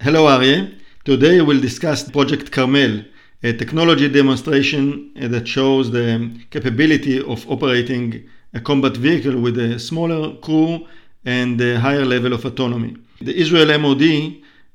Hello, Aryeh. Today we'll discuss Project Carmel, a technology demonstration that shows the capability of operating a combat vehicle with a smaller crew and a higher level of autonomy. The Israel MOD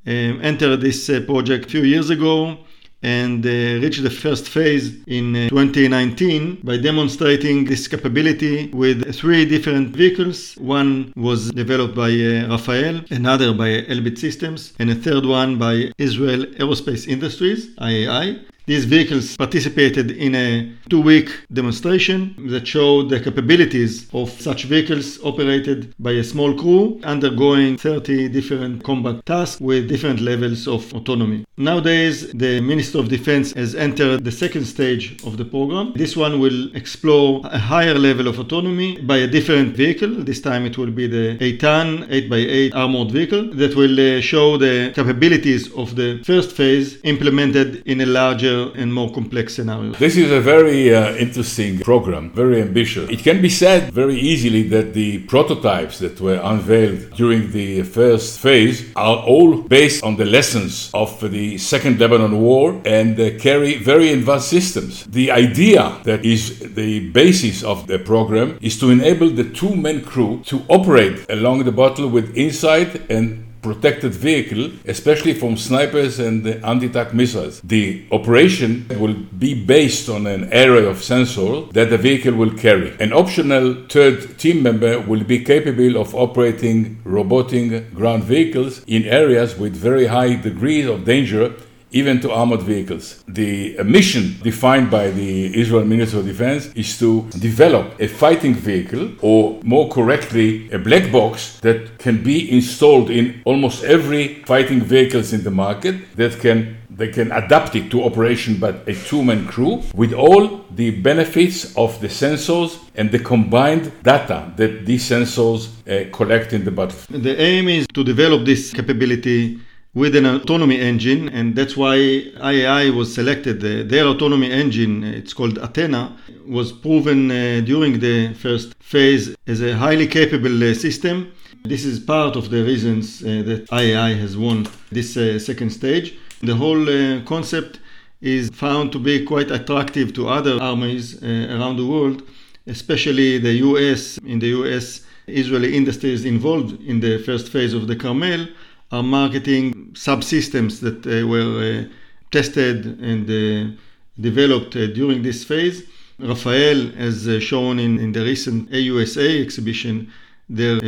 um, entered this uh, project a few years ago and uh, reached the first phase in uh, 2019 by demonstrating this capability with three different vehicles. One was developed by uh, Rafael, another by Elbit Systems, and a third one by Israel Aerospace Industries, IAI. These vehicles participated in a two week demonstration that showed the capabilities of such vehicles operated by a small crew undergoing 30 different combat tasks with different levels of autonomy. Nowadays, the Minister of Defense has entered the second stage of the program. This one will explore a higher level of autonomy by a different vehicle. This time it will be the Eitan 8x8 armored vehicle that will uh, show the capabilities of the first phase implemented in a larger and more complex scenarios. This is a very uh, interesting program, very ambitious. It can be said very easily that the prototypes that were unveiled during the first phase are all based on the lessons of the Second Lebanon War and uh, carry very advanced systems. The idea that is the basis of the program is to enable the two man crew to operate along the battle with insight and protected vehicle, especially from snipers and anti-tank missiles. The operation will be based on an array of sensors that the vehicle will carry. An optional third team member will be capable of operating robotic ground vehicles in areas with very high degrees of danger even to armored vehicles. The mission defined by the Israel Ministry of Defense is to develop a fighting vehicle, or more correctly, a black box that can be installed in almost every fighting vehicles in the market that can they can adapt it to operation but a two-man crew with all the benefits of the sensors and the combined data that these sensors uh, collect in the battlefield. The aim is to develop this capability with an autonomy engine, and that's why IAI was selected. their autonomy engine, it's called Athena, was proven uh, during the first phase as a highly capable uh, system. This is part of the reasons uh, that IAI has won this second stage. The whole concept is found to be quite attractive to other armies around the world, especially the US. In the US, Israeli industries involved in the first phase of the Carmel are marketing subsystems that uh, were uh, tested and uh, developed during this phase. Rafael, as shown in, in the recent AUSA exhibition, their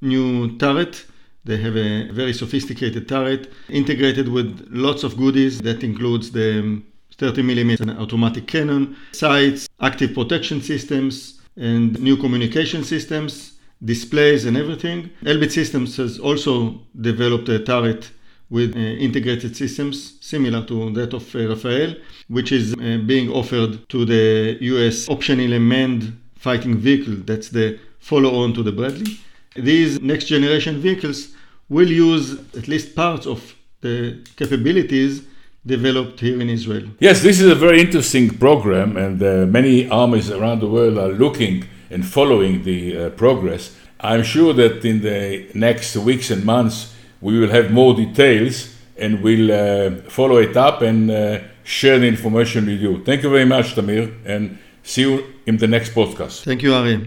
new turret. They have a very sophisticated turret integrated with lots of goodies that includes the um, 30 millimeter automatic cannon, sights, active protection systems, and new communication systems displays and everything. Elbit Systems has also developed a turret with uh, integrated systems similar to that of uh, Rafael, which is uh, being offered to the US optionally manned fighting vehicle. That's the follow on to the Bradley. These next generation vehicles will use at least parts of the capabilities developed here in Israel. Yes, this is a very interesting program, and uh, many armies around the world are looking and following the uh, progress. I'm sure that in the next weeks and months we will have more details and we'll uh, follow it up and uh, share the information with you. Thank you very much, Tamir, and see you in the next podcast. Thank you, Ari.